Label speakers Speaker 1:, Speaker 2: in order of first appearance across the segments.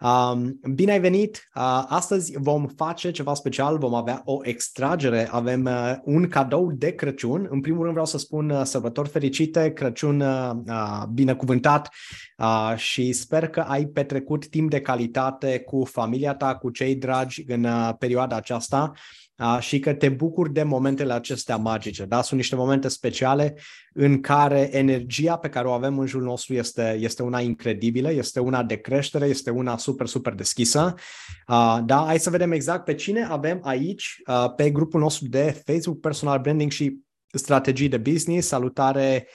Speaker 1: Um, bine ai venit! Uh, astăzi vom face ceva special, vom avea o extragere, avem uh, un cadou de Crăciun. În primul rând vreau să spun uh, sărbători fericite, Crăciun uh, uh, binecuvântat uh, și sper că ai petrecut timp de calitate cu familia ta, cu cei dragi în uh, perioada aceasta și că te bucuri de momentele acestea magice. Da? Sunt niște momente speciale în care energia pe care o avem în jurul nostru este, este una incredibilă, este una de creștere, este una super, super deschisă. Da? Hai să vedem exact pe cine avem aici pe grupul nostru de Facebook Personal Branding și strategii de business. Salutare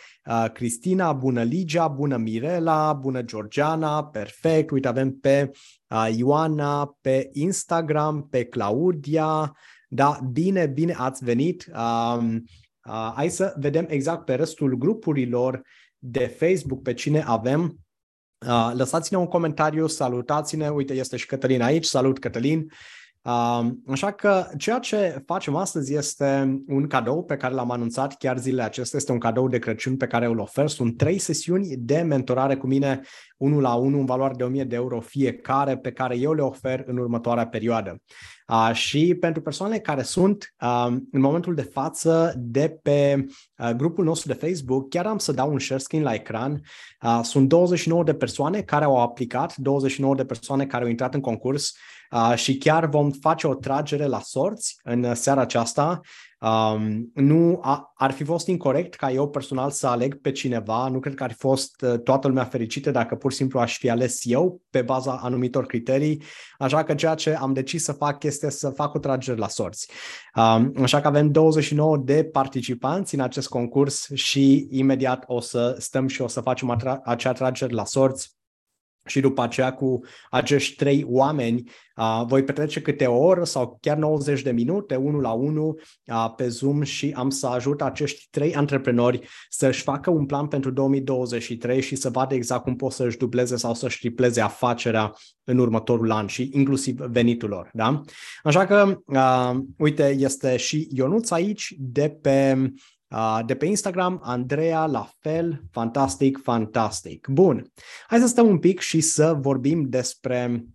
Speaker 1: Cristina, bună Ligia, bună Mirela, bună Georgiana, perfect. Uite, avem pe Ioana, pe Instagram, pe Claudia, da, bine, bine ați venit. Um, uh, hai să vedem exact pe restul grupurilor de Facebook pe cine avem. Uh, lăsați-ne un comentariu, salutați-ne. Uite, este și Cătălin aici. Salut, Cătălin. Așa că ceea ce facem astăzi este un cadou pe care l-am anunțat chiar zilele acestea, este un cadou de Crăciun pe care îl ofer. Sunt trei sesiuni de mentorare cu mine, unul la unul, în valoare de 1000 de euro fiecare, pe care eu le ofer în următoarea perioadă. Și pentru persoanele care sunt în momentul de față de pe grupul nostru de Facebook, chiar am să dau un share screen la ecran. Sunt 29 de persoane care au aplicat, 29 de persoane care au intrat în concurs Uh, și chiar vom face o tragere la sorți în seara aceasta. Um, nu a, ar fi fost incorrect ca eu personal să aleg pe cineva, nu cred că ar fi fost uh, toată lumea fericită dacă pur și simplu aș fi ales eu pe baza anumitor criterii, așa că ceea ce am decis să fac este să fac o tragere la sorți. Um, așa că avem 29 de participanți în acest concurs și imediat o să stăm și o să facem atra- acea tragere la sorți și după aceea cu acești trei oameni uh, voi petrece câte o oră sau chiar 90 de minute, unul la unul uh, pe Zoom și am să ajut acești trei antreprenori să-și facă un plan pentru 2023 și să vadă exact cum pot să-și dubleze sau să-și tripleze afacerea în următorul an și inclusiv venitul lor. Da? Așa că, uh, uite, este și Ionuț aici de pe de pe Instagram, Andreea, la fel, fantastic, fantastic. Bun, hai să stăm un pic și să vorbim despre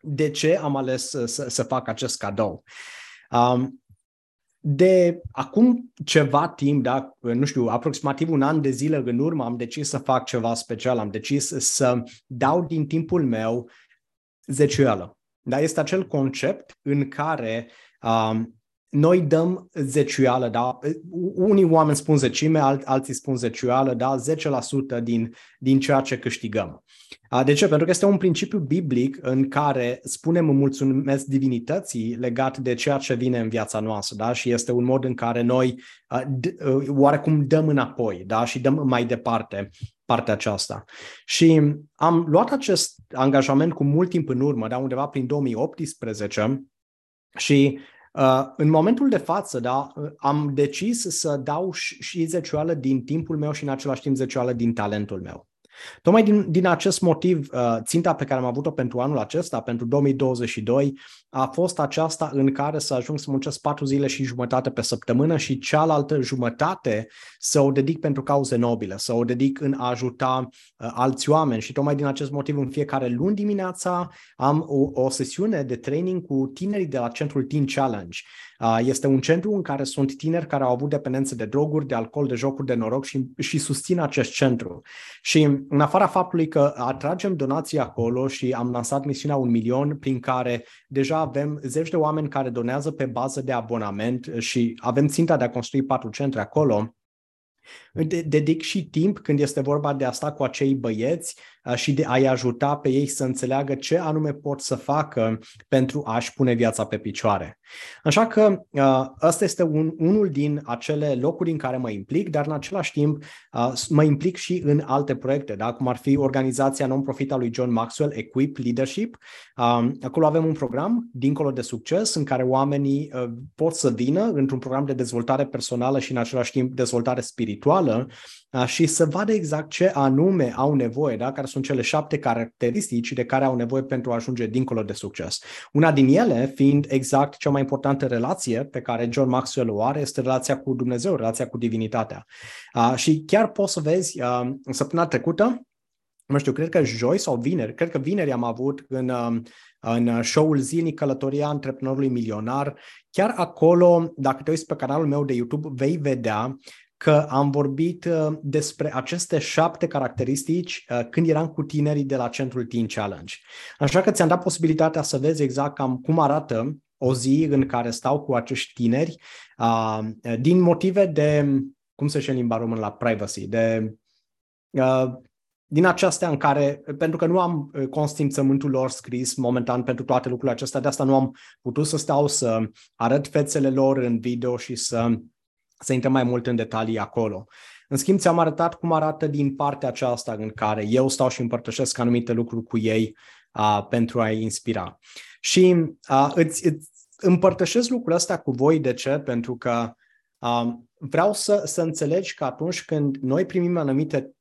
Speaker 1: de ce am ales să, să, să fac acest cadou. Um, de acum ceva timp, da, nu știu, aproximativ un an de zile în urmă, am decis să fac ceva special, am decis să dau din timpul meu zeciuială. Da, este acel concept în care um, noi dăm zeciuială, da? Unii oameni spun zecime, alt, alții spun zeciuială, da? 10% din, din ceea ce câștigăm. De ce? Pentru că este un principiu biblic în care spunem mulțumesc divinității legat de ceea ce vine în viața noastră, da? Și este un mod în care noi oarecum dăm înapoi, da? Și dăm mai departe partea aceasta. Și am luat acest angajament cu mult timp în urmă, da? Undeva prin 2018 și Uh, în momentul de față, da, uh, am decis să dau și zecioală din timpul meu și în același timp zecioală din talentul meu. Tocmai din, din acest motiv, uh, ținta pe care am avut-o pentru anul acesta, pentru 2022, a fost aceasta în care să ajung să muncesc patru zile și jumătate pe săptămână și cealaltă jumătate să o dedic pentru cauze nobile, să o dedic în a ajuta uh, alți oameni. Și tocmai din acest motiv, în fiecare luni dimineața am o, o sesiune de training cu tinerii de la centrul Teen Challenge. Este un centru în care sunt tineri care au avut dependențe de droguri, de alcool, de jocuri de noroc și, și susțin acest centru. Și în afara faptului că atragem donații acolo și am lansat misiunea un milion prin care deja avem zeci de oameni care donează pe bază de abonament și avem ținta de a construi patru centre acolo, dedic și timp când este vorba de a sta cu acei băieți și de a-i ajuta pe ei să înțeleagă ce anume pot să facă pentru a-și pune viața pe picioare. Așa că ăsta este un, unul din acele locuri în care mă implic, dar în același timp mă implic și în alte proiecte, da? cum ar fi organizația non-profit a lui John Maxwell, Equip Leadership. Acolo avem un program, dincolo de succes, în care oamenii pot să vină într-un program de dezvoltare personală și în același timp dezvoltare spirituală și să vadă exact ce anume au nevoie, da? care sunt cele șapte caracteristici de care au nevoie pentru a ajunge dincolo de succes. Una din ele fiind exact cea mai importantă relație pe care John Maxwell o are, este relația cu Dumnezeu, relația cu divinitatea. Și chiar poți să vezi, săptămâna trecută, nu știu, cred că joi sau vineri, cred că vineri am avut în, um, în show-ul zilnic Călătoria Antreprenorului Milionar. Chiar acolo, dacă te uiți pe canalul meu de YouTube, vei vedea că am vorbit uh, despre aceste șapte caracteristici uh, când eram cu tinerii de la Centrul Teen Challenge. Așa că ți-am dat posibilitatea să vezi exact cam cum arată o zi în care stau cu acești tineri uh, din motive de, cum se zice în limba română la privacy, de din aceastea în care, pentru că nu am consimțământul lor scris momentan pentru toate lucrurile acestea, de asta nu am putut să stau să arăt fețele lor în video și să să intrăm mai mult în detalii acolo. În schimb, ți-am arătat cum arată din partea aceasta în care eu stau și împărtășesc anumite lucruri cu ei uh, pentru a-i inspira. Și uh, îți, îți împărtășesc lucrul ăsta cu voi. De ce? Pentru că uh, vreau să, să înțelegi că atunci când noi primim anumite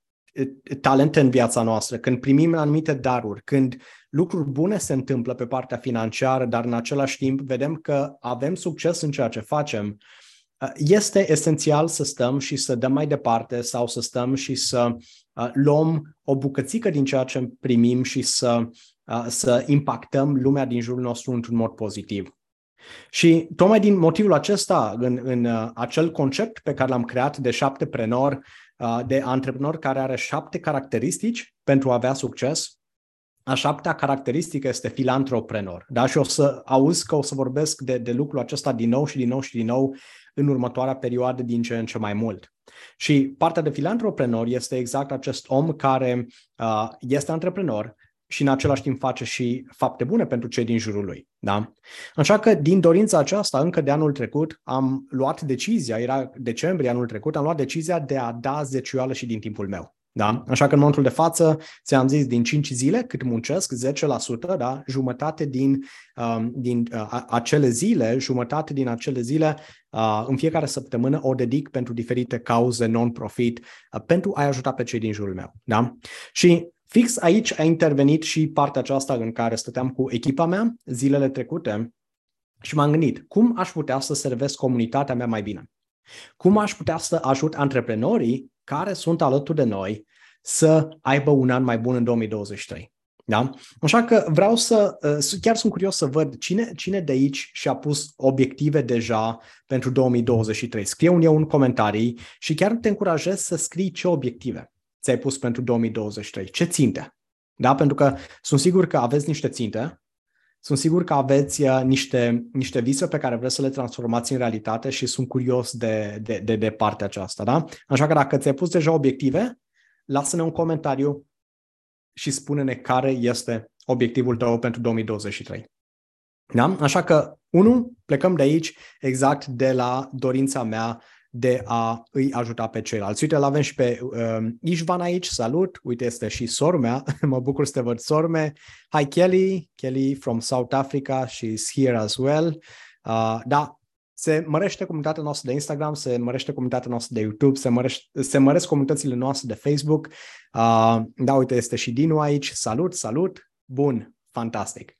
Speaker 1: talente în viața noastră, când primim anumite daruri, când lucruri bune se întâmplă pe partea financiară, dar în același timp vedem că avem succes în ceea ce facem, Uh, este esențial să stăm și să dăm mai departe sau să stăm și să uh, luăm o bucățică din ceea ce primim și să, uh, să impactăm lumea din jurul nostru într-un mod pozitiv. Și tocmai din motivul acesta, în, în acel concept pe care l-am creat de șapte prenori, de antreprenor care are șapte caracteristici pentru a avea succes, a șaptea caracteristică este filantroprenor. Da? Și o să auzi că o să vorbesc de, de lucrul acesta din nou și din nou și din nou în următoarea perioadă din ce în ce mai mult. Și partea de filantroprenor este exact acest om care uh, este antreprenor și în același timp face și fapte bune pentru cei din jurul lui. Da? Așa că din dorința aceasta, încă de anul trecut, am luat decizia, era decembrie anul trecut, am luat decizia de a da zecioală și din timpul meu. Da? Așa că în momentul de față, ți-am zis, din 5 zile cât muncesc, 10%, da? jumătate din, um, din uh, acele zile, jumătate din acele zile, uh, în fiecare săptămână o dedic pentru diferite cauze non-profit, uh, pentru a ajuta pe cei din jurul meu. Da? Și fix aici a intervenit și partea aceasta în care stăteam cu echipa mea zilele trecute și m-am gândit, cum aș putea să servesc comunitatea mea mai bine? Cum aș putea să ajut antreprenorii care sunt alături de noi să aibă un an mai bun în 2023. Da? Așa că vreau să, uh, chiar sunt curios să văd cine, cine de aici și-a pus obiective deja pentru 2023. Scrie un eu în comentarii și chiar te încurajez să scrii ce obiective ți-ai pus pentru 2023, ce ținte. Da? Pentru că sunt sigur că aveți niște ținte, sunt sigur că aveți uh, niște, niște vise pe care vreți să le transformați în realitate și sunt curios de, de, de, de partea aceasta. Da? Așa că dacă ți-ai pus deja obiective, lasă-ne un comentariu și spune-ne care este obiectivul tău pentru 2023. Da? Așa că, unu, plecăm de aici exact de la dorința mea de a îi ajuta pe ceilalți. Uite, îl avem și pe uh, Ișvan aici, salut, uite, este și sormea, mă bucur să te văd sorme. Hi Kelly, Kelly from South Africa, she's here as well. Uh, da, se mărește comunitatea noastră de Instagram, se mărește comunitatea noastră de YouTube, se, mărește, se măresc comunitățile noastre de Facebook. Uh, da, uite, este și Dinu aici. Salut, salut! Bun, fantastic.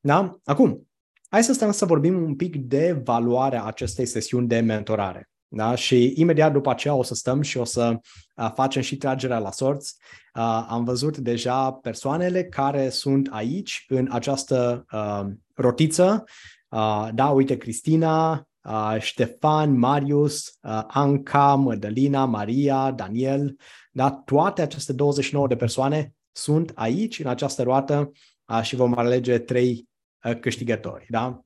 Speaker 1: Da? Acum, hai să stăm să vorbim un pic de valoarea acestei sesiuni de mentorare. Da? Și imediat după aceea o să stăm și o să uh, facem și tragerea la sorți. Uh, am văzut deja persoanele care sunt aici în această uh, rotiță. Uh, da, uite, Cristina, uh, Ștefan, Marius, uh, Anca, Mădălina, Maria, Daniel, da? toate aceste 29 de persoane sunt aici, în această roată uh, și vom alege trei uh, câștigători. Da?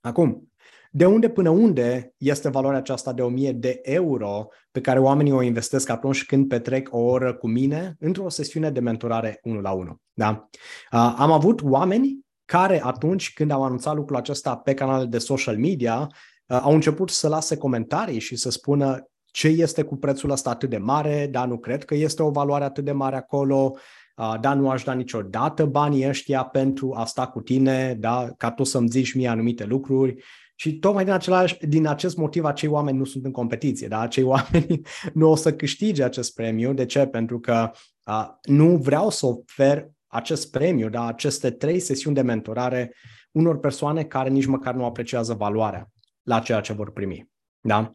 Speaker 1: Acum, de unde până unde este valoarea aceasta de 1000 de euro pe care oamenii o investesc atunci când petrec o oră cu mine într-o sesiune de mentorare 1 la 1. Da? Uh, am avut oameni care atunci când au anunțat lucrul acesta pe canale de social media, uh, au început să lase comentarii și să spună ce este cu prețul ăsta atât de mare, dar nu cred că este o valoare atât de mare acolo, uh, da, nu aș da niciodată banii ăștia pentru a sta cu tine, da, ca tu să-mi zici mie anumite lucruri. Și tocmai din, același, din acest motiv acei oameni nu sunt în competiție, da? acei oameni nu o să câștige acest premiu. De ce? Pentru că uh, nu vreau să ofer acest premiu, da? aceste trei sesiuni de mentorare unor persoane care nici măcar nu apreciază valoarea la ceea ce vor primi. Da?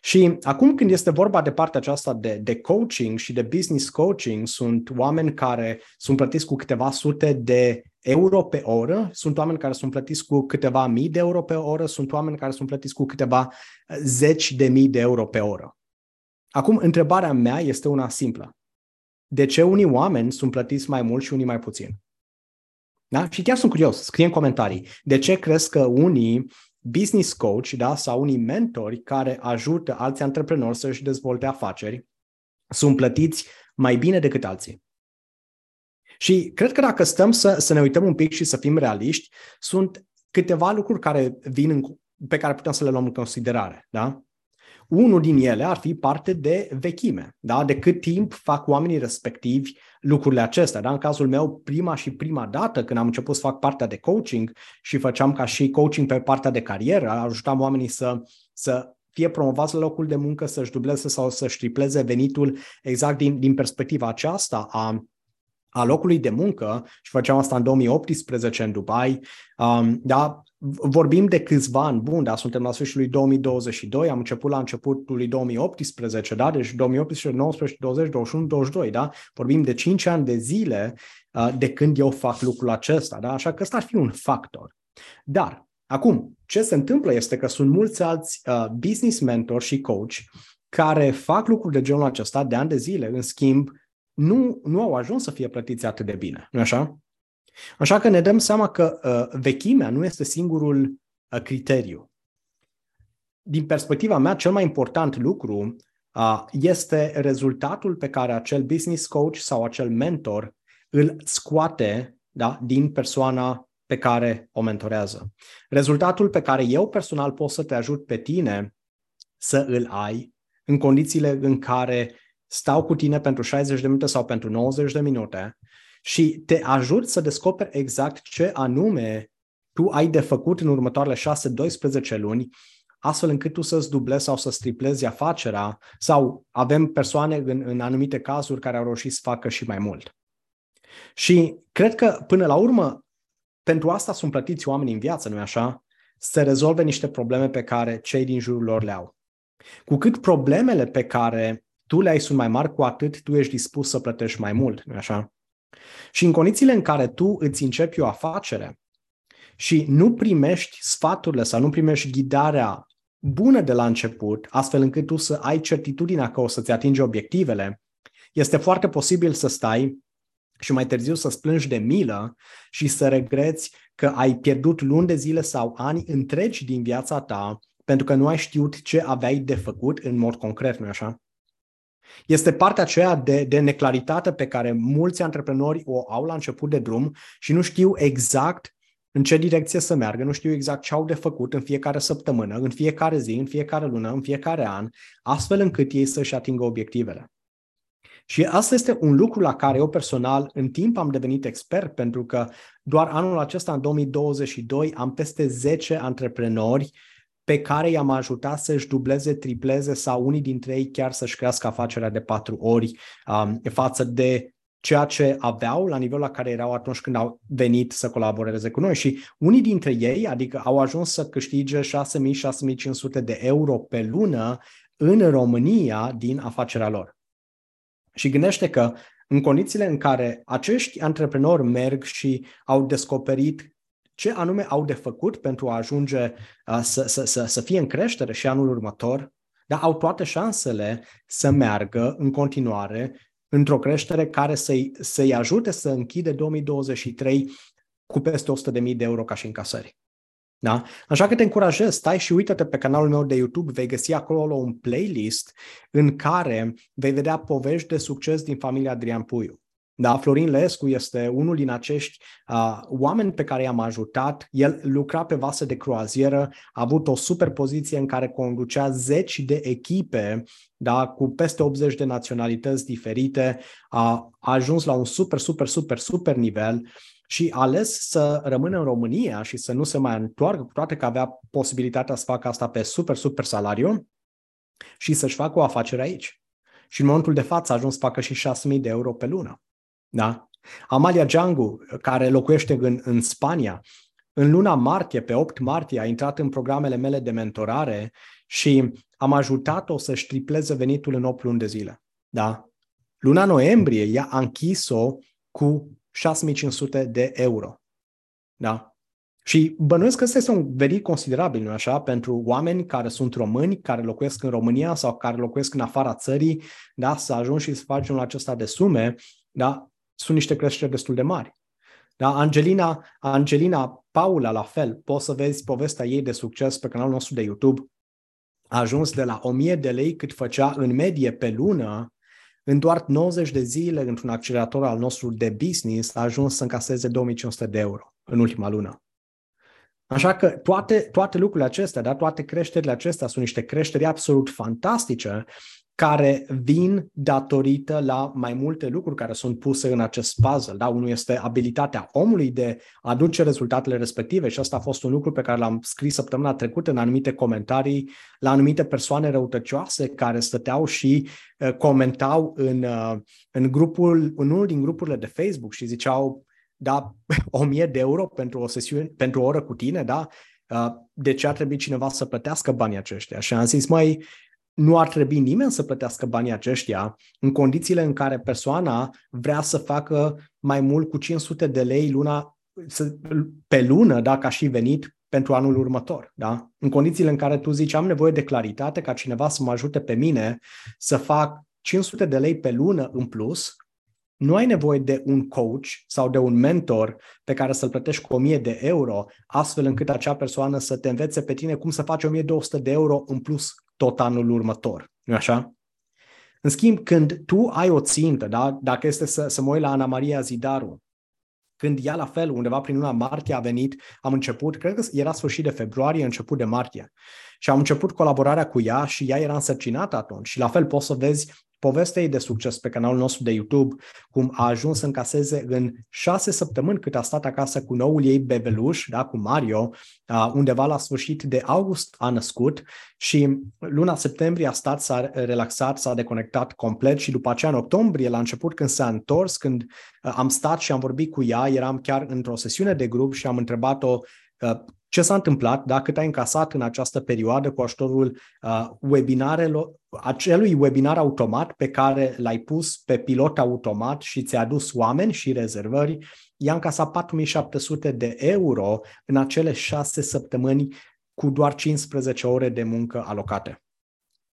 Speaker 1: Și acum când este vorba de partea aceasta de, de coaching și de business coaching, sunt oameni care sunt plătiți cu câteva sute de euro pe oră, sunt oameni care sunt plătiți cu câteva mii de euro pe oră, sunt oameni care sunt plătiți cu câteva zeci de mii de euro pe oră. Acum, întrebarea mea este una simplă. De ce unii oameni sunt plătiți mai mult și unii mai puțin? Da? Și chiar sunt curios, scrie în comentarii. De ce crezi că unii business coach da, sau unii mentori care ajută alți antreprenori să-și dezvolte afaceri sunt plătiți mai bine decât alții? Și cred că dacă stăm să, să ne uităm un pic și să fim realiști, sunt câteva lucruri care vin în, pe care putem să le luăm în considerare. Da? Unul din ele ar fi parte de vechime, da? de cât timp fac oamenii respectivi lucrurile acestea. Da? În cazul meu, prima și prima dată când am început să fac partea de coaching și făceam ca și coaching pe partea de carieră, ajutam oamenii să, să fie promovați la locul de muncă, să-și dubleze sau să-și tripleze venitul exact din, din perspectiva aceasta a a locului de muncă și făceam asta în 2018 în Dubai. Um, da, vorbim de câțiva ani. Buni, da, suntem la sfârșitul lui 2022, am început la începutul lui 2018, da, deci 2018, 19, 20, 21, 22, da, vorbim de 5 ani de zile uh, de când eu fac lucrul acesta, da, așa că ăsta ar fi un factor. Dar, acum, ce se întâmplă este că sunt mulți alți uh, business mentor și coach care fac lucruri de genul acesta de ani de zile, în schimb, nu, nu au ajuns să fie plătiți atât de bine, nu așa? Așa că ne dăm seama că uh, vechimea nu este singurul uh, criteriu. Din perspectiva mea, cel mai important lucru uh, este rezultatul pe care acel business coach sau acel mentor îl scoate da, din persoana pe care o mentorează. Rezultatul pe care eu personal pot să te ajut pe tine să îl ai în condițiile în care stau cu tine pentru 60 de minute sau pentru 90 de minute și te ajut să descoperi exact ce anume tu ai de făcut în următoarele 6-12 luni, astfel încât tu să-ți dublezi sau să striplezi afacerea sau avem persoane în, în anumite cazuri care au reușit să facă și mai mult. Și cred că până la urmă, pentru asta sunt plătiți oamenii în viață, nu-i așa? Să rezolve niște probleme pe care cei din jurul lor le au. Cu cât problemele pe care tu le ai sunt mai mari, cu atât tu ești dispus să plătești mai mult, nu așa? Și în condițiile în care tu îți începi o afacere și nu primești sfaturile sau nu primești ghidarea bună de la început, astfel încât tu să ai certitudinea că o să-ți atingi obiectivele, este foarte posibil să stai și mai târziu să plângi de milă și să regreți că ai pierdut luni de zile sau ani întregi din viața ta pentru că nu ai știut ce aveai de făcut în mod concret, nu așa? Este partea aceea de, de neclaritate pe care mulți antreprenori o au la început de drum și nu știu exact în ce direcție să meargă, nu știu exact ce au de făcut în fiecare săptămână, în fiecare zi, în fiecare lună, în fiecare an, astfel încât ei să-și atingă obiectivele. Și asta este un lucru la care eu personal în timp am devenit expert pentru că doar anul acesta, în 2022, am peste 10 antreprenori pe care i-am ajutat să-și dubleze, tripleze sau unii dintre ei chiar să-și crească afacerea de patru ori um, față de ceea ce aveau la nivelul la care erau atunci când au venit să colaboreze cu noi. Și unii dintre ei, adică au ajuns să câștige 6.000-6.500 de euro pe lună în România din afacerea lor. Și gândește că în condițiile în care acești antreprenori merg și au descoperit ce anume au de făcut pentru a ajunge uh, să, să, să, să fie în creștere și anul următor, dar au toate șansele să meargă în continuare într-o creștere care să-i, să-i ajute să închide 2023 cu peste 100.000 de euro ca și încasări. Da? Așa că te încurajez, stai și uită-te pe canalul meu de YouTube, vei găsi acolo un playlist în care vei vedea povești de succes din familia Adrian Puiu. Da, Florin Leescu este unul din acești uh, oameni pe care i-am ajutat. El lucra pe vase de croazieră, a avut o super poziție în care conducea zeci de echipe da, cu peste 80 de naționalități diferite, a, a ajuns la un super, super, super, super nivel și a ales să rămână în România și să nu se mai întoarcă, cu toate că avea posibilitatea să facă asta pe super, super salariu și să-și facă o afacere aici. Și în momentul de față a ajuns să facă și 6.000 de euro pe lună. Da? Amalia Djangu, care locuiește în, în Spania, în luna martie, pe 8 martie, a intrat în programele mele de mentorare și am ajutat-o să-și tripleze venitul în 8 luni de zile. Da? Luna noiembrie, ea a închis-o cu 6500 de euro. Da? Și bănuiesc că ăsta este un venit considerabil, nu așa, pentru oameni care sunt români, care locuiesc în România sau care locuiesc în afara țării, da, să ajungi și să faci unul acesta de sume, da, sunt niște creșteri destul de mari. Da? Angelina, Angelina Paula, la fel, poți să vezi povestea ei de succes pe canalul nostru de YouTube. A ajuns de la 1000 de lei cât făcea în medie pe lună, în doar 90 de zile, într-un accelerator al nostru de business, a ajuns să încaseze 2500 de euro în ultima lună. Așa că toate, toate lucrurile acestea, da, toate creșterile acestea sunt niște creșteri absolut fantastice care vin datorită la mai multe lucruri care sunt puse în acest puzzle. Da? Unul este abilitatea omului de a aduce rezultatele respective și asta a fost un lucru pe care l-am scris săptămâna trecută în anumite comentarii la anumite persoane răutăcioase care stăteau și uh, comentau în, uh, în, grupul, în unul din grupurile de Facebook și ziceau da, 1000 de euro pentru o sesiune, pentru o oră cu tine, da? Uh, de ce ar trebui cineva să plătească banii aceștia? Și am zis, mai nu ar trebui nimeni să plătească banii aceștia în condițiile în care persoana vrea să facă mai mult cu 500 de lei luna, pe lună, da, ca și venit pentru anul următor. Da? În condițiile în care tu zici am nevoie de claritate ca cineva să mă ajute pe mine să fac 500 de lei pe lună în plus, nu ai nevoie de un coach sau de un mentor pe care să-l plătești cu 1000 de euro, astfel încât acea persoană să te învețe pe tine cum să faci 1200 de euro în plus tot anul următor. nu așa? În schimb, când tu ai o țintă, da? dacă este să, să mă uit la Ana Maria Zidaru, când ea la fel, undeva prin luna martie a venit, am început, cred că era sfârșit de februarie, început de martie. Și am început colaborarea cu ea și ea era însărcinată atunci. Și la fel poți să vezi povestea ei de succes pe canalul nostru de YouTube, cum a ajuns să încaseze în șase săptămâni cât a stat acasă cu noul ei bebeluș, da, cu Mario, undeva la sfârșit de august a născut și luna septembrie a stat, s-a relaxat, s-a deconectat complet și după aceea în octombrie, la început când s-a întors, când am stat și am vorbit cu ea, eram chiar într-o sesiune de grup și am întrebat-o ce s-a întâmplat, da, cât ai încasat în această perioadă cu ajutorul uh, webinarelor, acelui webinar automat pe care l-ai pus pe pilot automat și ți-a adus oameni și rezervări, i-a încasat 4700 de euro în acele șase săptămâni cu doar 15 ore de muncă alocate.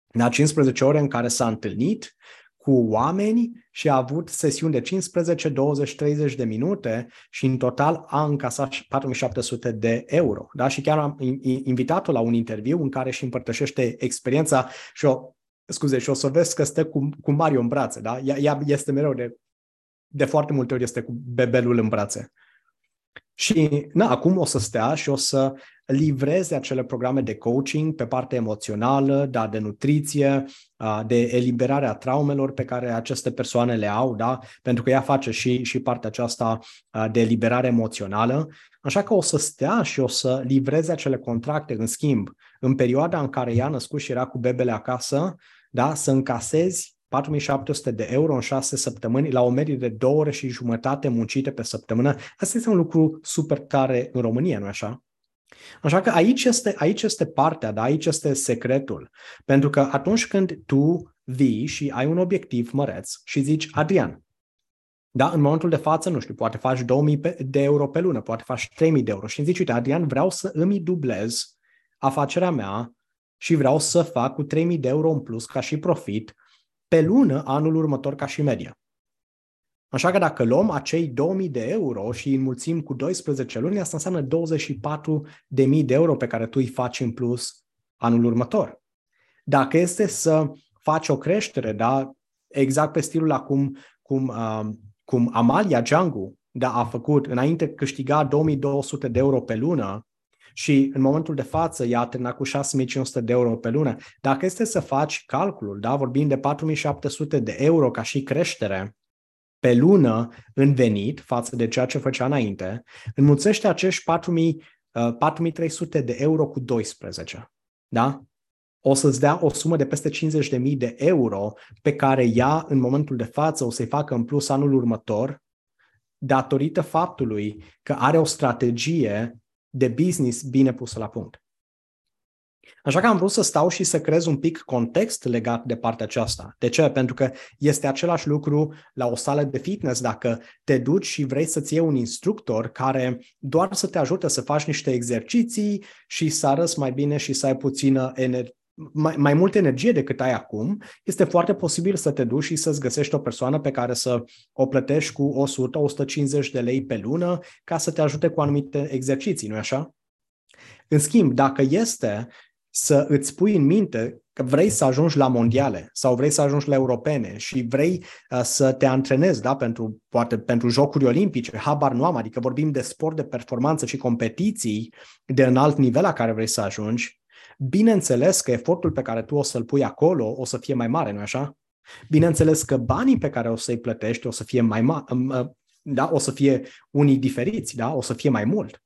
Speaker 1: În 15 ore în care s-a întâlnit, cu oameni și a avut sesiuni de 15, 20, 30 de minute și în total a încasat 4700 de euro. Da? Și chiar am invitat-o la un interviu în care și împărtășește experiența și o, scuze, și o să vezi că stă cu, cu Mario în brațe. Da? Ea, ea este mereu de, de foarte multe ori este cu bebelul în brațe. Și na, acum o să stea și o să livreze acele programe de coaching pe partea emoțională, da, de nutriție, de eliberare a traumelor pe care aceste persoane le au, da, pentru că ea face și, și partea aceasta de eliberare emoțională. Așa că o să stea și o să livreze acele contracte în schimb. În perioada în care ea a născut și era cu bebele acasă, da, să încasezi 4700 de euro în 6 săptămâni la o medie de 2 ore și jumătate muncite pe săptămână. Asta este un lucru super tare în România, nu așa? Așa că aici este, aici este partea, da? aici este secretul. Pentru că atunci când tu vii și ai un obiectiv măreț și zici, Adrian, da, în momentul de față, nu știu, poate faci 2000 de euro pe lună, poate faci 3000 de euro și îmi zici, uite, Adrian, vreau să îmi dublez afacerea mea și vreau să fac cu 3000 de euro în plus ca și profit pe lună anul următor ca și media. Așa că dacă luăm acei 2000 de euro și îi înmulțim cu 12 luni, asta înseamnă 24 de mii de euro pe care tu îi faci în plus anul următor. Dacă este să faci o creștere, da, exact pe stilul acum cum, uh, cum Amalia Django da, a făcut, înainte câștiga 2200 de euro pe lună, și în momentul de față ea a terminat cu 6500 de euro pe lună. Dacă este să faci calculul, da, vorbim de 4700 de euro ca și creștere pe lună în venit față de ceea ce făcea înainte, înmulțește acești 4000, 4300 uh, de euro cu 12. Da? o să-ți dea o sumă de peste 50.000 de euro pe care ea, în momentul de față, o să-i facă în plus anul următor, datorită faptului că are o strategie de business bine pusă la punct. Așa că am vrut să stau și să creez un pic context legat de partea aceasta. De ce? Pentru că este același lucru la o sală de fitness dacă te duci și vrei să-ți iei un instructor care doar să te ajute să faci niște exerciții și să arăți mai bine și să ai puțină energie mai, mai multă energie decât ai acum, este foarte posibil să te duci și să-ți găsești o persoană pe care să o plătești cu 100-150 de lei pe lună ca să te ajute cu anumite exerciții, nu-i așa? În schimb, dacă este să îți pui în minte că vrei să ajungi la mondiale sau vrei să ajungi la europene și vrei uh, să te antrenezi, da, pentru, poate pentru jocuri olimpice, habar nu am, adică vorbim de sport de performanță și competiții de înalt nivel la care vrei să ajungi, bineînțeles că efortul pe care tu o să-l pui acolo o să fie mai mare, nu așa? Bineînțeles că banii pe care o să-i plătești o să fie mai mari, uh, da, o să fie unii diferiți, da, o să fie mai mult.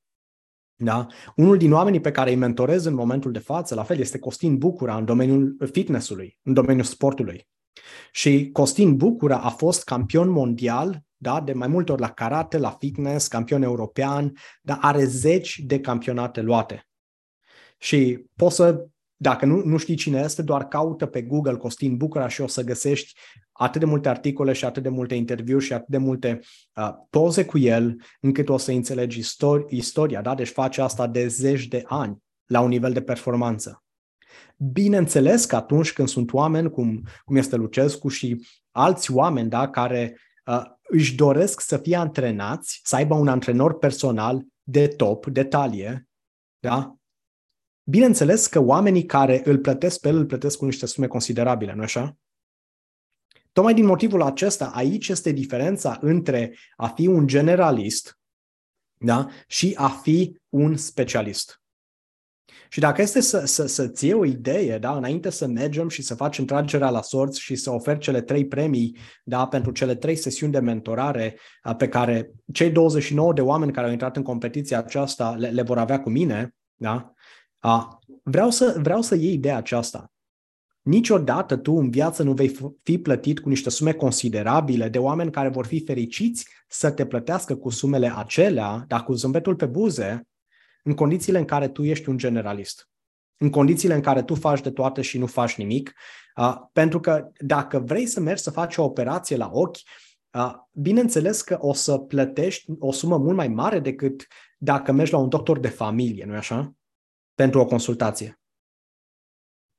Speaker 1: Da? Unul din oamenii pe care îi mentorez în momentul de față, la fel, este Costin Bucura în domeniul fitnessului, în domeniul sportului. Și Costin Bucura a fost campion mondial da, de mai multe ori la karate, la fitness, campion european, dar are zeci de campionate luate. Și poți să dacă nu, nu știi cine este, doar caută pe Google Costin Bucura și o să găsești atât de multe articole și atât de multe interviuri și atât de multe uh, poze cu el, încât o să înțelegi istori- istoria. Da? Deci face asta de zeci de ani la un nivel de performanță. Bineînțeles că atunci când sunt oameni, cum, cum este Lucescu și alți oameni da, care uh, își doresc să fie antrenați, să aibă un antrenor personal de top, de talie, da? Bineînțeles că oamenii care îl plătesc pe el îl plătesc cu niște sume considerabile, nu așa? Tocmai din motivul acesta, aici este diferența între a fi un generalist da? și a fi un specialist. Și dacă este să, să, să-ți iei o idee, da, înainte să mergem și să facem tragerea la sorți și să oferi cele trei premii da, pentru cele trei sesiuni de mentorare pe care cei 29 de oameni care au intrat în competiția aceasta le, le vor avea cu mine, da, a, vreau, să, vreau să iei ideea aceasta. Niciodată tu în viață nu vei fi plătit cu niște sume considerabile de oameni care vor fi fericiți să te plătească cu sumele acelea, dar cu zâmbetul pe buze, în condițiile în care tu ești un generalist. În condițiile în care tu faci de toate și nu faci nimic. Uh, pentru că dacă vrei să mergi să faci o operație la ochi, uh, bineînțeles că o să plătești o sumă mult mai mare decât dacă mergi la un doctor de familie, nu-i așa? Pentru o consultație.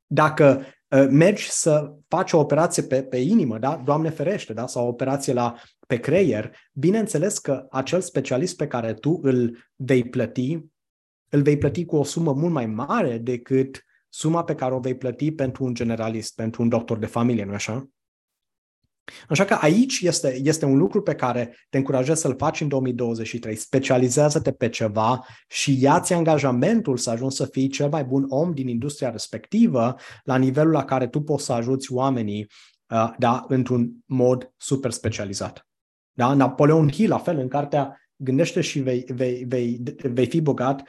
Speaker 1: Dacă uh, mergi să faci o operație pe, pe inimă, da? Doamne ferește, da? sau o operație la, pe creier, bineînțeles că acel specialist pe care tu îl vei plăti, îl vei plăti cu o sumă mult mai mare decât suma pe care o vei plăti pentru un generalist, pentru un doctor de familie, nu așa? Așa că aici este, este un lucru pe care te încurajez să-l faci în 2023. Specializează-te pe ceva și ia-ți angajamentul să ajungi să fii cel mai bun om din industria respectivă la nivelul la care tu poți să ajuți oamenii uh, da, într-un mod super specializat. Da? Napoleon Hill, la fel, în cartea Gândește și vei, vei, vei, vei fi bogat,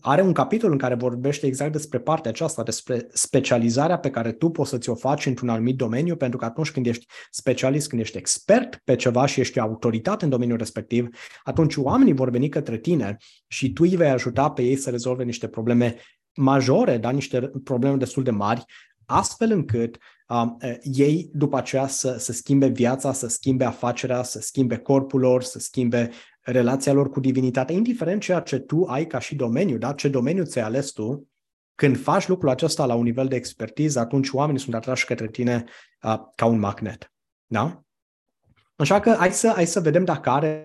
Speaker 1: are un capitol în care vorbește exact despre partea aceasta, despre specializarea pe care tu poți să ți-o faci într-un anumit domeniu, pentru că atunci când ești specialist, când ești expert pe ceva și ești autoritate în domeniul respectiv, atunci oamenii vor veni către tine și tu îi vei ajuta pe ei să rezolve niște probleme majore, da, niște probleme destul de mari, astfel încât uh, ei după aceea să, să schimbe viața, să schimbe afacerea, să schimbe corpul lor, să schimbe relația lor cu divinitatea, indiferent ceea ce tu ai ca și domeniu, da? ce domeniu ți-ai ales tu, când faci lucrul acesta la un nivel de expertiză, atunci oamenii sunt atrași către tine uh, ca un magnet. Da? Așa că hai să, hai să vedem dacă are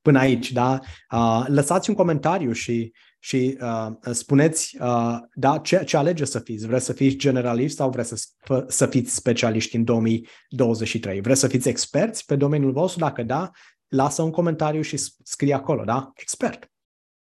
Speaker 1: până aici, da? Uh, lăsați un comentariu și și uh, spuneți uh, da, ce, ce alege să fiți. Vreți să fiți generalist sau vreți să, să fiți specialiști în 2023? Vreți să fiți experți pe domeniul vostru? Dacă da, lasă un comentariu și scrie acolo, da? Expert.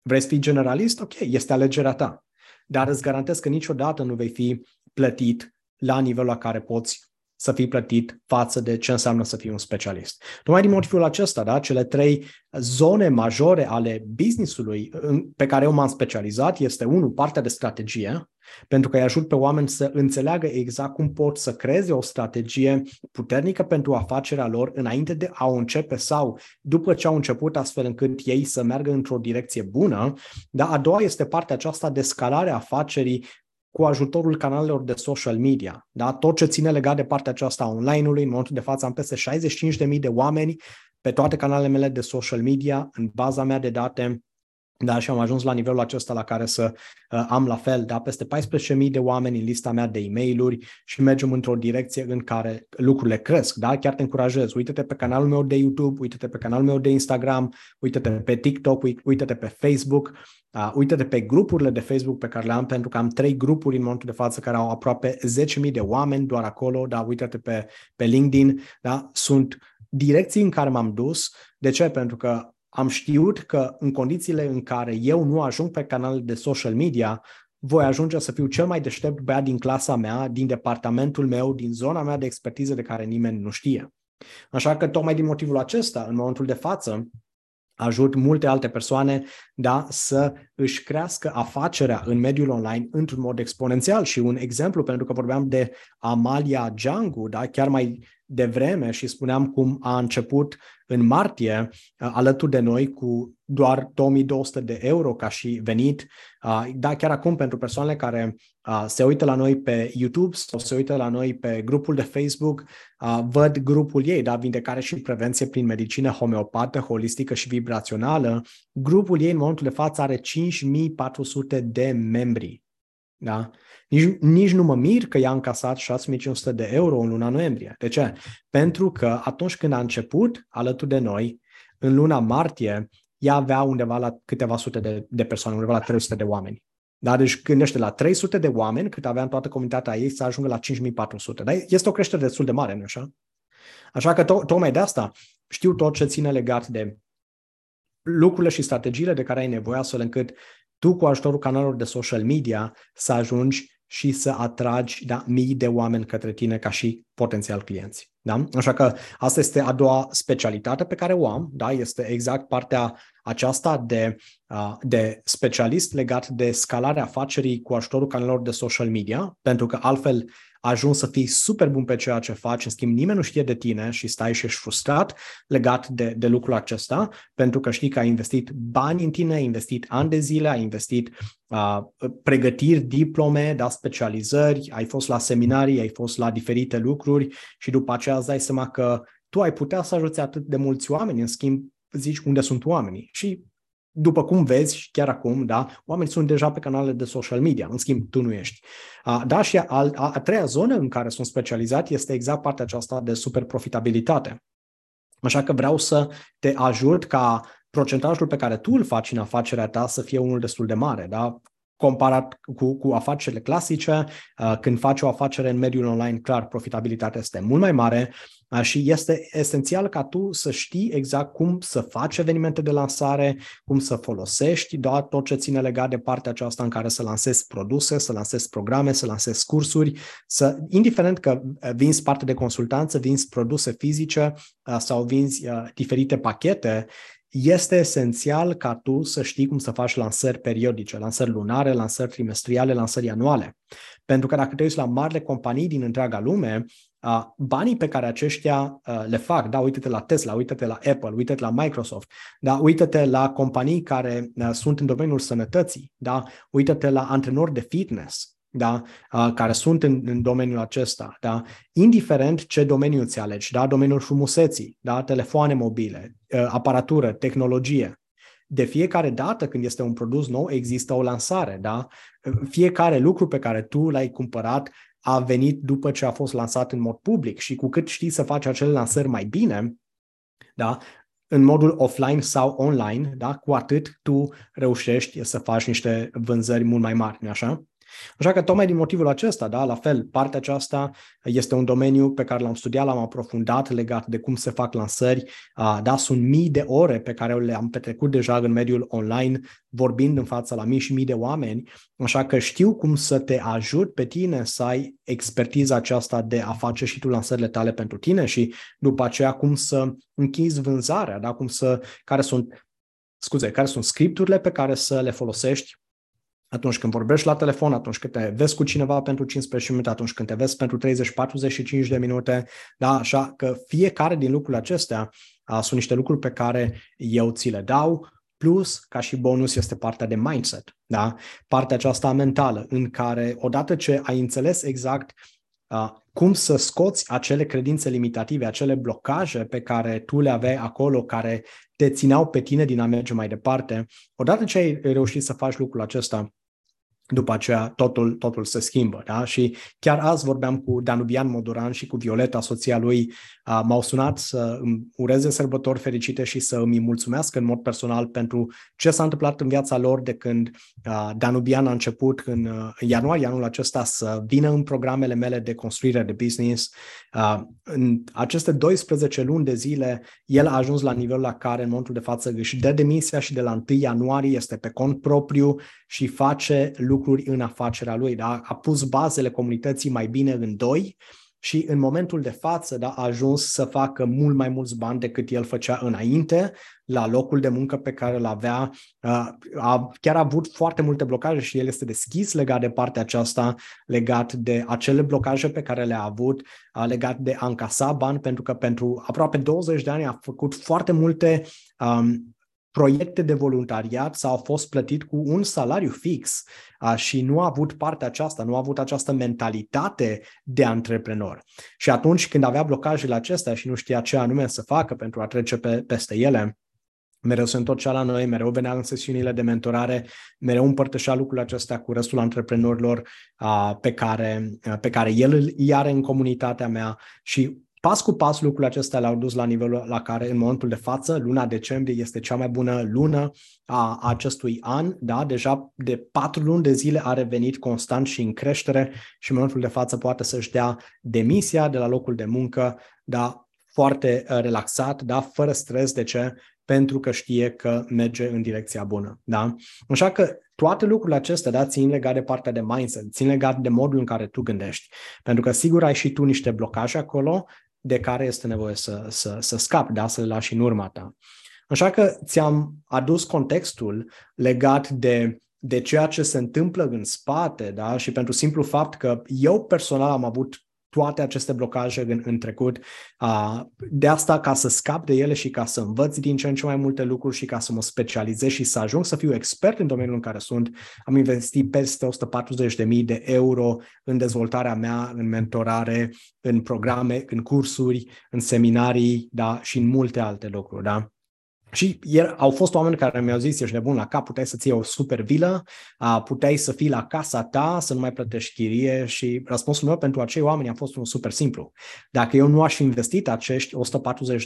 Speaker 1: Vreți să fii generalist? Ok, este alegerea ta. Dar îți garantez că niciodată nu vei fi plătit la nivelul la care poți să fii plătit față de ce înseamnă să fii un specialist. Tocmai din motivul acesta, da, cele trei zone majore ale businessului pe care eu m-am specializat este, unul, partea de strategie, pentru că îi ajut pe oameni să înțeleagă exact cum pot să creeze o strategie puternică pentru afacerea lor înainte de a o începe sau după ce au început, astfel încât ei să meargă într-o direcție bună. Dar a doua este partea aceasta de scalare a afacerii cu ajutorul canalelor de social media. Da? Tot ce ține legat de partea aceasta a online-ului, în momentul de față am peste 65.000 de oameni pe toate canalele mele de social media, în baza mea de date, da, și am ajuns la nivelul acesta la care să uh, am la fel, da, peste 14.000 de oameni în lista mea de e mail și mergem într-o direcție în care lucrurile cresc, da? Chiar te încurajez. Uită-te pe canalul meu de YouTube, uită-te pe canalul meu de Instagram, uită-te pe TikTok, uită-te pe Facebook, uh, uită-te pe grupurile de Facebook pe care le am, pentru că am trei grupuri în momentul de față care au aproape 10.000 de oameni doar acolo, da? Uită-te pe, pe LinkedIn, da? Sunt direcții în care m-am dus. De ce? Pentru că am știut că în condițiile în care eu nu ajung pe canalele de social media, voi ajunge să fiu cel mai deștept băiat din clasa mea, din departamentul meu, din zona mea de expertiză de care nimeni nu știe. Așa că tocmai din motivul acesta, în momentul de față, ajut multe alte persoane da, să își crească afacerea în mediul online într-un mod exponențial. Și un exemplu, pentru că vorbeam de Amalia Django, da, chiar mai devreme și spuneam cum a început în martie uh, alături de noi cu doar 2200 de euro ca și venit. Uh, da, chiar acum pentru persoanele care uh, se uită la noi pe YouTube sau se uită la noi pe grupul de Facebook, văd grupul ei, da, vindecare și prevenție prin medicină homeopată, holistică și vibrațională. Grupul ei în momentul de față are 5400 de membri. Da? Nici, nici nu mă mir că i-a încasat 6500 de euro în luna noiembrie. De ce? Pentru că atunci când a început alături de noi, în luna martie, ea avea undeva la câteva sute de, de persoane, undeva la 300 de oameni. Da? Deci gândește la 300 de oameni cât avea în toată comunitatea ei să ajungă la 5400. Dar este o creștere destul de mare, nu așa? Așa că to- tocmai de asta știu tot ce ține legat de lucrurile și strategiile de care ai nevoie astfel încât tu cu ajutorul canalelor de social media să ajungi și să atragi da, mii de oameni către tine ca și potențial clienți. Da? Așa că asta este a doua specialitate pe care o am, da? este exact partea aceasta de, de specialist legat de scalarea afacerii cu ajutorul canalelor de social media, pentru că altfel ajuns să fii super bun pe ceea ce faci, în schimb nimeni nu știe de tine și stai și ești frustrat legat de, de lucrul acesta, pentru că știi că ai investit bani în tine, ai investit ani de zile, ai investit uh, pregătiri, diplome, da, specializări, ai fost la seminarii, ai fost la diferite lucruri și după aceea îți dai seama că tu ai putea să ajuți atât de mulți oameni, în schimb zici unde sunt oamenii. Și după cum vezi, chiar acum, da, oamenii sunt deja pe canalele de social media, în schimb, tu nu ești. A, da, și a, a, a treia zonă în care sunt specializat este exact partea aceasta de super profitabilitate. Așa că vreau să te ajut ca procentajul pe care tu îl faci în afacerea ta să fie unul destul de mare. Da? Comparat cu, cu afacerile clasice, uh, când faci o afacere în mediul online, clar, profitabilitatea este mult mai mare uh, și este esențial ca tu să știi exact cum să faci evenimente de lansare, cum să folosești doar tot ce ține legat de partea aceasta în care să lansezi produse, să lansezi programe, să lansezi cursuri, să, indiferent că uh, vinzi parte de consultanță, vinzi produse fizice sau vinzi diferite pachete, este esențial ca tu să știi cum să faci lansări periodice, lansări lunare, lansări trimestriale, lansări anuale. Pentru că dacă te uiți la marile companii din întreaga lume, banii pe care aceștia le fac, da, uite-te la Tesla, uite-te la Apple, uite-te la Microsoft, da, uite-te la companii care sunt în domeniul sănătății, da, uite-te la antrenori de fitness, da, care sunt în, în domeniul acesta, da, indiferent ce domeniu îți alegi, da, domeniul frumuseții, da, telefoane mobile, aparatură, tehnologie, de fiecare dată când este un produs nou, există o lansare, da? Fiecare lucru pe care tu l-ai cumpărat a venit după ce a fost lansat în mod public și cu cât știi să faci acele lansări mai bine, da, în modul offline sau online, da, cu atât tu reușești să faci niște vânzări mult mai mari, nu așa? Așa că tocmai din motivul acesta, da, la fel, partea aceasta este un domeniu pe care l-am studiat, l-am aprofundat legat de cum se fac lansări. Da, sunt mii de ore pe care le-am petrecut deja în mediul online, vorbind în fața la mii și mii de oameni, așa că știu cum să te ajut pe tine să ai expertiza aceasta de a face și tu lansările tale pentru tine și după aceea cum să închizi vânzarea, da, cum să, care sunt scuze, care sunt scripturile pe care să le folosești atunci când vorbești la telefon, atunci când te vezi cu cineva pentru 15 minute, atunci când te vezi pentru 30-45 de minute, da, așa că fiecare din lucrurile acestea a, sunt niște lucruri pe care eu ți le dau, plus, ca și bonus, este partea de mindset, da? partea aceasta mentală, în care odată ce ai înțeles exact uh, cum să scoți acele credințe limitative, acele blocaje pe care tu le aveai acolo, care te țineau pe tine din a merge mai departe, odată ce ai reușit să faci lucrul acesta, după aceea totul, totul se schimbă. Da? Și chiar azi vorbeam cu Danubian Modoran și cu Violeta, soția lui, uh, m-au sunat să îmi ureze sărbători fericite și să îmi mulțumesc în mod personal pentru ce s-a întâmplat în viața lor de când uh, Danubian a început în uh, ianuarie anul acesta să vină în programele mele de construire de business. Uh, în aceste 12 luni de zile, el a ajuns la nivelul la care în momentul de față își dă demisia și de la 1 ianuarie este pe cont propriu și face lucruri lucruri în afacerea lui, da? a pus bazele comunității mai bine în doi și în momentul de față da, a ajuns să facă mult mai mulți bani decât el făcea înainte la locul de muncă pe care îl avea. A, chiar a avut foarte multe blocaje și el este deschis legat de partea aceasta, legat de acele blocaje pe care le-a avut, legat de a încasa bani, pentru că pentru aproape 20 de ani a făcut foarte multe um, proiecte de voluntariat sau a fost plătit cu un salariu fix a, și nu a avut partea aceasta, nu a avut această mentalitate de antreprenor. Și atunci când avea blocajele acestea și nu știa ce anume să facă pentru a trece pe, peste ele, mereu se întorcea la noi, mereu venea în sesiunile de mentorare, mereu împărtășea lucrurile acestea cu restul antreprenorilor a, pe, care, a, pe care el îi are în comunitatea mea și pas cu pas lucrurile acestea le-au dus la nivelul la care în momentul de față, luna decembrie este cea mai bună lună a acestui an, da? deja de patru luni de zile a revenit constant și în creștere și în momentul de față poate să-și dea demisia de la locul de muncă, da? foarte uh, relaxat, da? fără stres. De ce? Pentru că știe că merge în direcția bună. Da? Așa că toate lucrurile acestea da, țin legat de partea de mindset, țin legat de modul în care tu gândești. Pentru că sigur ai și tu niște blocaje acolo, de care este nevoie să, să, să scapi, da? să le lași în urma ta. Așa că ți-am adus contextul legat de, de ceea ce se întâmplă în spate da? și pentru simplu fapt că eu personal am avut toate aceste blocaje în, în trecut. Uh, de asta, ca să scap de ele și ca să învăț din ce în ce mai multe lucruri și ca să mă specializez și să ajung să fiu expert în domeniul în care sunt, am investit peste 140.000 de euro în dezvoltarea mea, în mentorare, în programe, în cursuri, în seminarii da? și în multe alte lucruri. Da? Și ieri au fost oameni care mi-au zis, ești nebun la cap, puteai să-ți iei o super vilă, puteai să fii la casa ta, să nu mai plătești chirie și răspunsul meu pentru acei oameni a fost unul super simplu. Dacă eu nu aș fi investit acești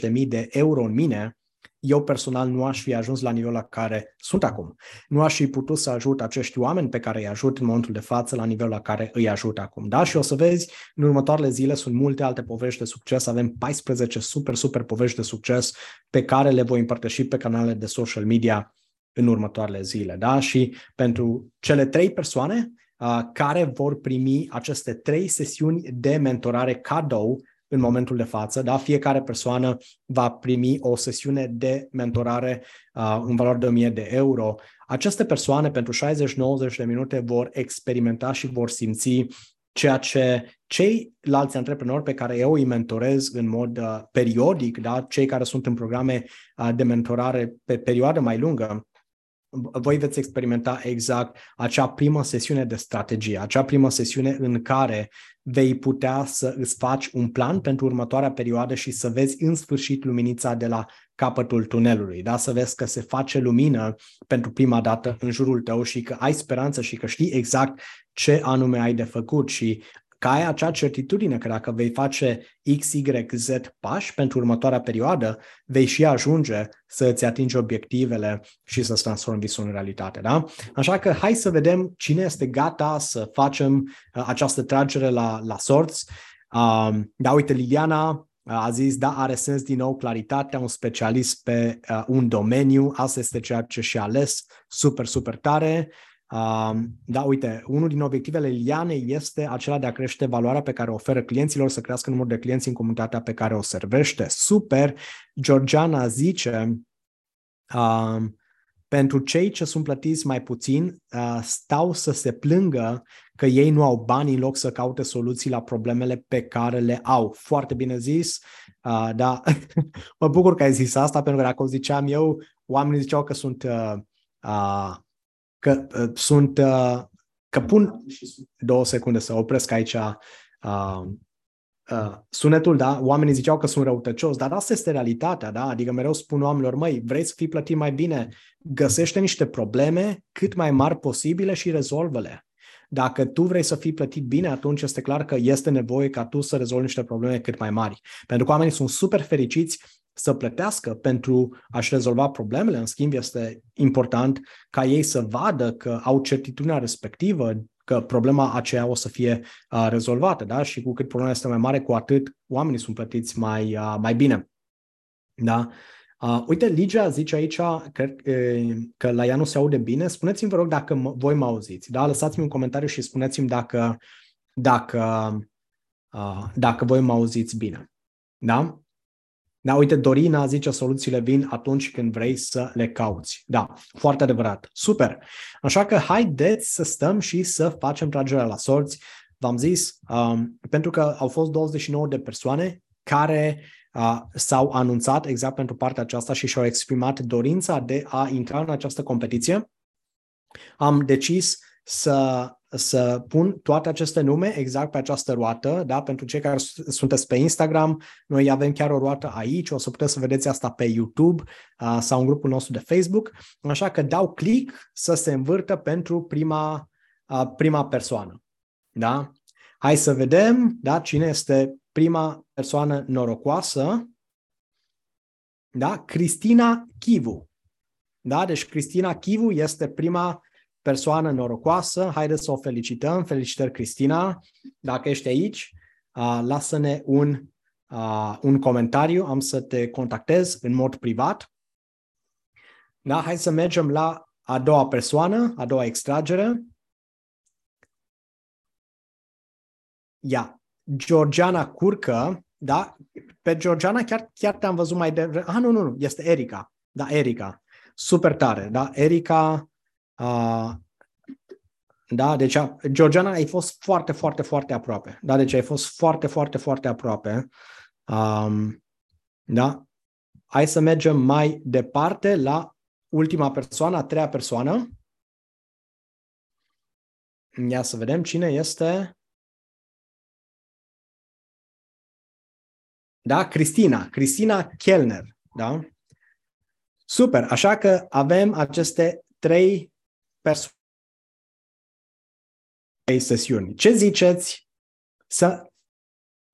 Speaker 1: 140.000 de euro în mine, eu personal nu aș fi ajuns la nivelul la care sunt acum. Nu aș fi putut să ajut acești oameni pe care îi ajut în momentul de față la nivelul la care îi ajut acum. Da? Și o să vezi, în următoarele zile sunt multe alte povești de succes. Avem 14 super, super povești de succes pe care le voi împărtăși pe canalele de social media în următoarele zile. Da? Și pentru cele trei persoane uh, care vor primi aceste trei sesiuni de mentorare cadou în momentul de față. Da? Fiecare persoană va primi o sesiune de mentorare uh, în valoare de 1000 de euro. Aceste persoane pentru 60-90 de minute vor experimenta și vor simți ceea ce ceilalți antreprenori pe care eu îi mentorez în mod uh, periodic, da? cei care sunt în programe uh, de mentorare pe perioadă mai lungă, voi veți experimenta exact acea primă sesiune de strategie, acea primă sesiune în care vei putea să îți faci un plan pentru următoarea perioadă și să vezi în sfârșit luminița de la capătul tunelului, da? să vezi că se face lumină pentru prima dată în jurul tău și că ai speranță și că știi exact ce anume ai de făcut și că ai acea certitudine că dacă vei face X, Y, Z pași pentru următoarea perioadă, vei și ajunge să îți atingi obiectivele și să-ți transformi visul în realitate. Da? Așa că hai să vedem cine este gata să facem uh, această tragere la, la sorți. Uh, da, uite, Liliana uh, a zis, da, are sens din nou claritatea, un specialist pe uh, un domeniu, asta este ceea ce și-a ales, super, super tare. Da, uite, unul din obiectivele Lilianei este acela de a crește valoarea pe care o oferă clienților, să crească numărul de clienți în comunitatea pe care o servește. Super! Georgiana zice, pentru cei ce sunt plătiți mai puțin, uh, stau să se plângă că ei nu au bani în loc să caute soluții la problemele pe care le au. Foarte bine zis, uh, da, mă bucur că ai zis asta, pentru că dacă o ziceam eu, oamenii ziceau că sunt, uh, uh, că uh, sunt, uh, că pun două secunde să opresc aici uh, uh, sunetul, da, oamenii ziceau că sunt răutăcios, dar asta este realitatea, da, adică mereu spun oamenilor, măi, vrei să fii plătit mai bine, găsește niște probleme cât mai mari posibile și rezolvă-le. Dacă tu vrei să fii plătit bine, atunci este clar că este nevoie ca tu să rezolvi niște probleme cât mai mari. Pentru că oamenii sunt super fericiți să plătească pentru a-și rezolva problemele. În schimb, este important ca ei să vadă că au certitudinea respectivă, că problema aceea o să fie uh, rezolvată, da? Și cu cât problema este mai mare, cu atât oamenii sunt plătiți mai, uh, mai bine. Da? Uh, uite, Ligia zice aici cred, uh, că la ea nu se aude bine. Spuneți-mi, vă rog, dacă m- voi mă auziți. Da? Lăsați-mi un comentariu și spuneți-mi dacă, dacă, uh, dacă voi mă auziți bine. Da? Da, uite, Dorina zice soluțiile vin atunci când vrei să le cauți. Da, foarte adevărat. Super. Așa că haideți să stăm și să facem tragerea la sorți. V-am zis, um, pentru că au fost 29 de persoane care uh, s-au anunțat exact pentru partea aceasta și și-au exprimat dorința de a intra în această competiție. Am decis să să pun toate aceste nume exact pe această roată, da? pentru cei care sunteți pe Instagram, noi avem chiar o roată aici, o să puteți să vedeți asta pe YouTube uh, sau în grupul nostru de Facebook, așa că dau click să se învârtă pentru prima, uh, prima persoană. Da? Hai să vedem da? cine este prima persoană norocoasă. Da? Cristina Chivu. Da? Deci Cristina Chivu este prima persoană norocoasă, haideți să o felicităm. Felicitări, Cristina. Dacă ești aici, uh, lasă-ne un, uh, un comentariu, am să te contactez în mod privat. Da, hai să mergem la a doua persoană, a doua extragere. Ia, Georgiana Curcă, da? Pe Georgiana chiar, chiar te-am văzut mai de... Ah, nu, nu, nu, este Erica. Da, Erica. Super tare, da? Erica Uh, da, deci a, Georgiana ai fost foarte, foarte, foarte aproape. Da, deci ai fost foarte, foarte, foarte aproape. Um, da? Hai să mergem mai departe la ultima persoană, a treia persoană. Ia să vedem cine este. Da, Cristina, Cristina Kellner, da? Super, așa că avem aceste trei persoane sesiuni. Ce ziceți să,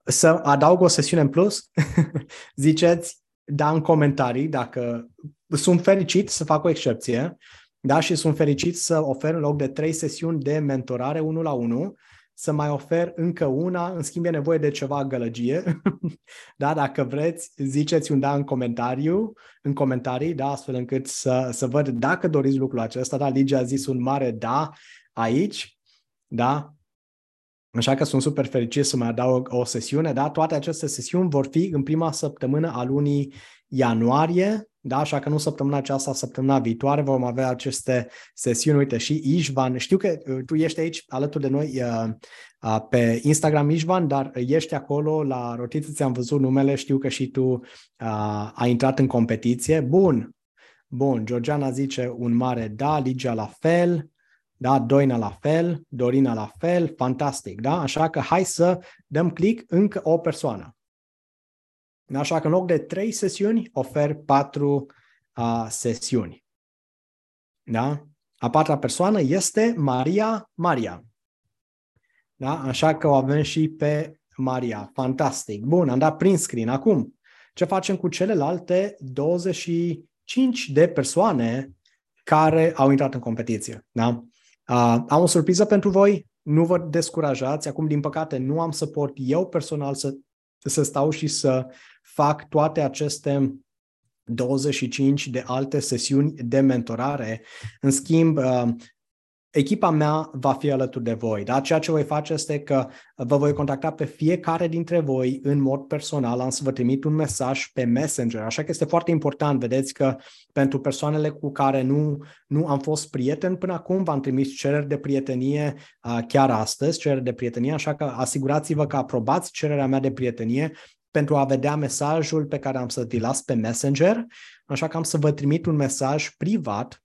Speaker 1: să adaug o sesiune în plus? ziceți da în comentarii dacă sunt fericit să fac o excepție da, și sunt fericit să ofer în loc de trei sesiuni de mentorare unul la unul, să mai ofer încă una, în schimb e nevoie de ceva gălăgie. da, dacă vreți, ziceți un da în comentariu, în comentarii, da, astfel încât să, să văd dacă doriți lucrul acesta. Da, Ligia a zis un mare da aici, da, Așa că sunt super fericit să mai adaug o sesiune, da? Toate aceste sesiuni vor fi în prima săptămână a lunii ianuarie, da? Așa că nu săptămâna aceasta, săptămâna viitoare vom avea aceste sesiuni. Uite, și Ișvan, știu că uh, tu ești aici alături de noi uh, uh, pe Instagram, Ișvan, dar ești acolo la rotiță, ți-am văzut numele, știu că și tu uh, ai intrat în competiție. Bun, bun, Georgiana zice un mare da, Ligia la fel, da, Doina la fel, Dorina la fel, fantastic, da? Așa că hai să dăm click încă o persoană. Așa că în loc de trei sesiuni, ofer patru uh, sesiuni. Da? A patra persoană este Maria Maria. Da? Așa că o avem și pe Maria. Fantastic. Bun, am dat prin screen. Acum, ce facem cu celelalte 25 de persoane care au intrat în competiție? Da? Uh, am o surpriză pentru voi. Nu vă descurajați. Acum, din păcate, nu am să pot eu personal să, să stau și să fac toate aceste 25 de alte sesiuni de mentorare. În schimb, uh, echipa mea va fi alături de voi. Da? Ceea ce voi face este că vă voi contacta pe fiecare dintre voi în mod personal, am să vă trimit un mesaj pe Messenger, așa că este foarte important, vedeți că pentru persoanele cu care nu, nu am fost prieten până acum, v-am trimis cereri de prietenie uh, chiar astăzi, cereri de prietenie, așa că asigurați-vă că aprobați cererea mea de prietenie pentru a vedea mesajul pe care am să vi las pe Messenger, așa că am să vă trimit un mesaj privat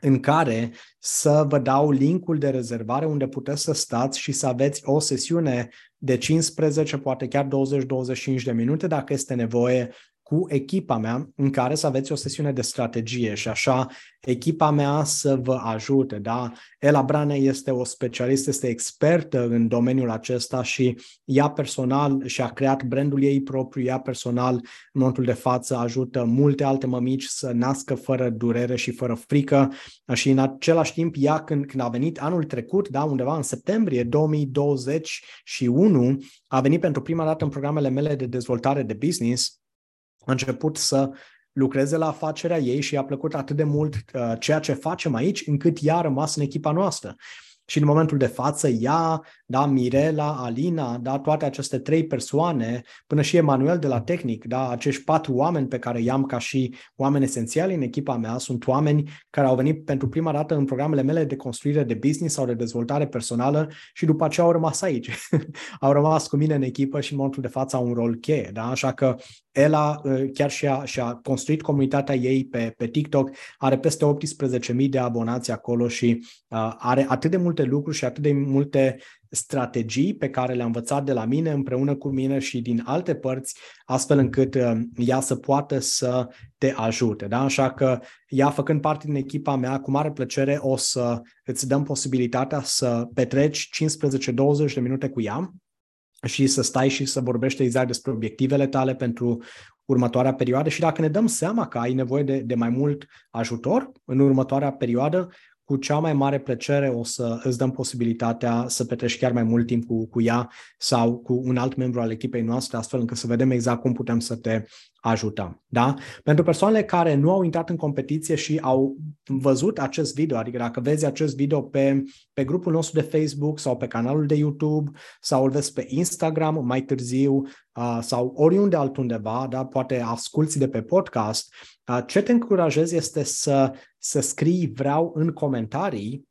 Speaker 1: în care să vă dau linkul de rezervare unde puteți să stați și să aveți o sesiune de 15, poate chiar 20-25 de minute dacă este nevoie cu echipa mea în care să aveți o sesiune de strategie și așa echipa mea să vă ajute. Da? Ela Brane este o specialistă, este expertă în domeniul acesta și ea personal și-a creat brandul ei propriu, ea personal în momentul de față ajută multe alte mămici să nască fără durere și fără frică și în același timp ea când, când a venit anul trecut, da, undeva în septembrie 2021, a venit pentru prima dată în programele mele de dezvoltare de business a început să lucreze la afacerea ei și i-a plăcut atât de mult uh, ceea ce facem aici, încât ea a rămas în echipa noastră. Și în momentul de față, ea, da, Mirela, Alina, da, toate aceste trei persoane, până și Emanuel de la Tehnic, da, acești patru oameni pe care i-am ca și oameni esențiali în echipa mea, sunt oameni care au venit pentru prima dată în programele mele de construire de business sau de dezvoltare personală și după aceea au rămas aici. au rămas cu mine în echipă și în momentul de față au un rol cheie, da, așa că Ela uh, chiar și-a, și-a construit comunitatea ei pe, pe TikTok, are peste 18.000 de abonați acolo și uh, are atât de multe lucruri și atât de multe strategii pe care le-a învățat de la mine, împreună cu mine și din alte părți, astfel încât uh, ea să poată să te ajute. Da? Așa că ea, făcând parte din echipa mea, cu mare plăcere o să îți dăm posibilitatea să petreci 15-20 de minute cu ea și să stai și să vorbești exact despre obiectivele tale pentru următoarea perioadă și dacă ne dăm seama că ai nevoie de, de mai mult ajutor în următoarea perioadă, cu cea mai mare plăcere o să îți dăm posibilitatea să petrești chiar mai mult timp cu, cu ea sau cu un alt membru al echipei noastre, astfel încât să vedem exact cum putem să te ajutăm. Da? Pentru persoanele care nu au intrat în competiție și au văzut acest video, adică dacă vezi acest video pe, pe grupul nostru de Facebook sau pe canalul de YouTube sau îl vezi pe Instagram mai târziu uh, sau oriunde altundeva, da? poate asculți de pe podcast, uh, ce te încurajez este să, să scrii vreau în comentarii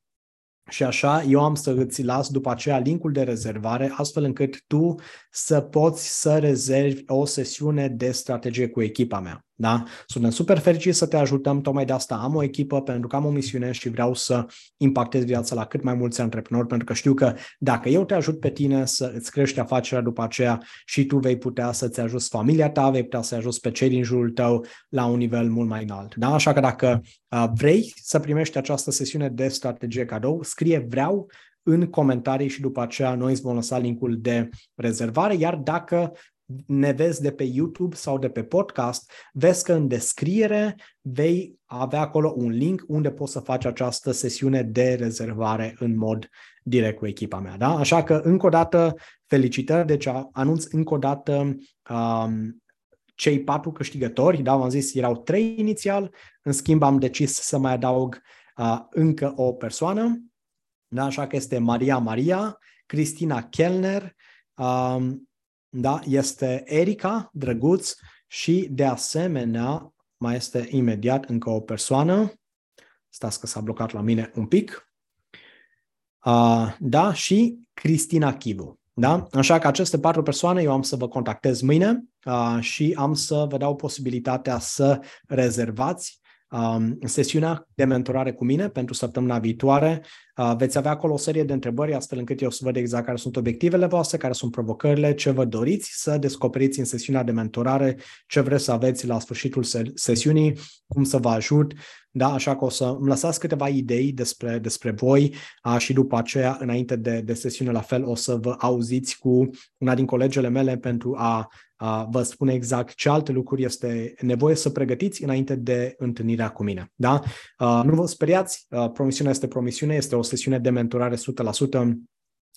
Speaker 1: și așa eu am să îți las după aceea linkul de rezervare, astfel încât tu să poți să rezervi o sesiune de strategie cu echipa mea. Da? Suntem super fericiți să te ajutăm, tocmai de asta am o echipă, pentru că am o misiune și vreau să impactez viața la cât mai mulți antreprenori, pentru că știu că dacă eu te ajut pe tine să îți crești afacerea după aceea și tu vei putea să-ți ajuți familia ta, vei putea să ajuți pe cei din jurul tău la un nivel mult mai înalt. Da? Așa că dacă uh, vrei să primești această sesiune de strategie cadou, scrie vreau în comentarii și după aceea noi îți vom lăsa linkul de rezervare, iar dacă ne vezi de pe YouTube sau de pe podcast, vezi că în descriere vei avea acolo un link unde poți să faci această sesiune de rezervare în mod direct cu echipa mea. Da? Așa că, încă o dată, felicitări. Deci anunț încă o dată um, cei patru câștigători. Da, v-am zis, erau trei inițial. În schimb, am decis să mai adaug uh, încă o persoană. Da? Așa că este Maria Maria, Cristina Kellner, um, da? este Erica, drăguț, și de asemenea mai este imediat încă o persoană. Stați că s-a blocat la mine un pic. Uh, da, și Cristina Chivu. Da? Așa că aceste patru persoane eu am să vă contactez mâine uh, și am să vă dau posibilitatea să rezervați um, sesiunea de mentorare cu mine pentru săptămâna viitoare. Uh, veți avea acolo o serie de întrebări astfel încât eu să văd exact care sunt obiectivele voastre, care sunt provocările, ce vă doriți să descoperiți în sesiunea de mentorare, ce vreți să aveți la sfârșitul sesiunii, cum să vă ajut. Da, așa că o să îmi lăsați câteva idei despre, despre voi a, și după aceea, înainte de, de sesiune, la fel, o să vă auziți cu una din colegele mele pentru a vă spune exact ce alte lucruri este nevoie să pregătiți înainte de întâlnirea cu mine. Da? Nu vă speriați, promisiunea este promisiune, este o sesiune de mentorare 100%.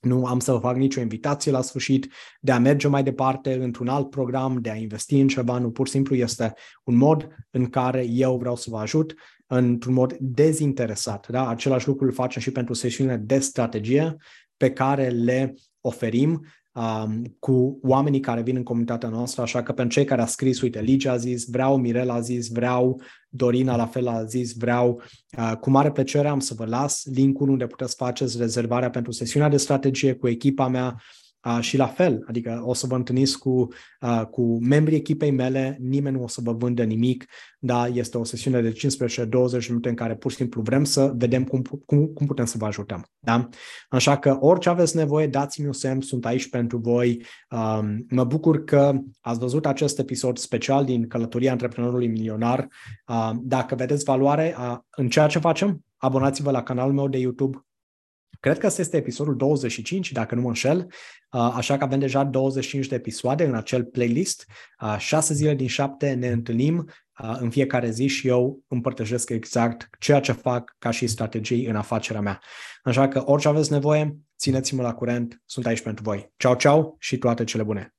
Speaker 1: Nu am să vă fac nicio invitație la sfârșit de a merge mai departe într-un alt program, de a investi în ceva, nu pur și simplu este un mod în care eu vreau să vă ajut într-un mod dezinteresat. Da? Același lucru îl facem și pentru sesiunile de strategie pe care le oferim um, cu oamenii care vin în comunitatea noastră, așa că pentru cei care a scris, uite, Ligia a zis, vreau, Mirela a zis, vreau, Dorina la fel a zis, vreau, uh, cu mare plăcere am să vă las linkul unde puteți faceți rezervarea pentru sesiunea de strategie cu echipa mea, Uh, și la fel, adică o să vă întâlniți cu, uh, cu membrii echipei mele, nimeni nu o să vă vândă nimic, da, este o sesiune de 15-20 minute în care pur și simplu vrem să vedem cum, cum, cum putem să vă ajutăm. Da? Așa că orice aveți nevoie, dați-mi un semn, sunt aici pentru voi. Um, mă bucur că ați văzut acest episod special din Călătoria Antreprenorului Milionar. Uh, dacă vedeți valoare uh, în ceea ce facem, abonați-vă la canalul meu de YouTube Cred că este episodul 25, dacă nu mă înșel, uh, așa că avem deja 25 de episoade în acel playlist. 6 uh, zile din 7 ne întâlnim uh, în fiecare zi și eu împărtășesc exact ceea ce fac ca și strategii în afacerea mea. Așa că orice aveți nevoie, țineți-mă la curent, sunt aici pentru voi. Ciao, ciao și toate cele bune!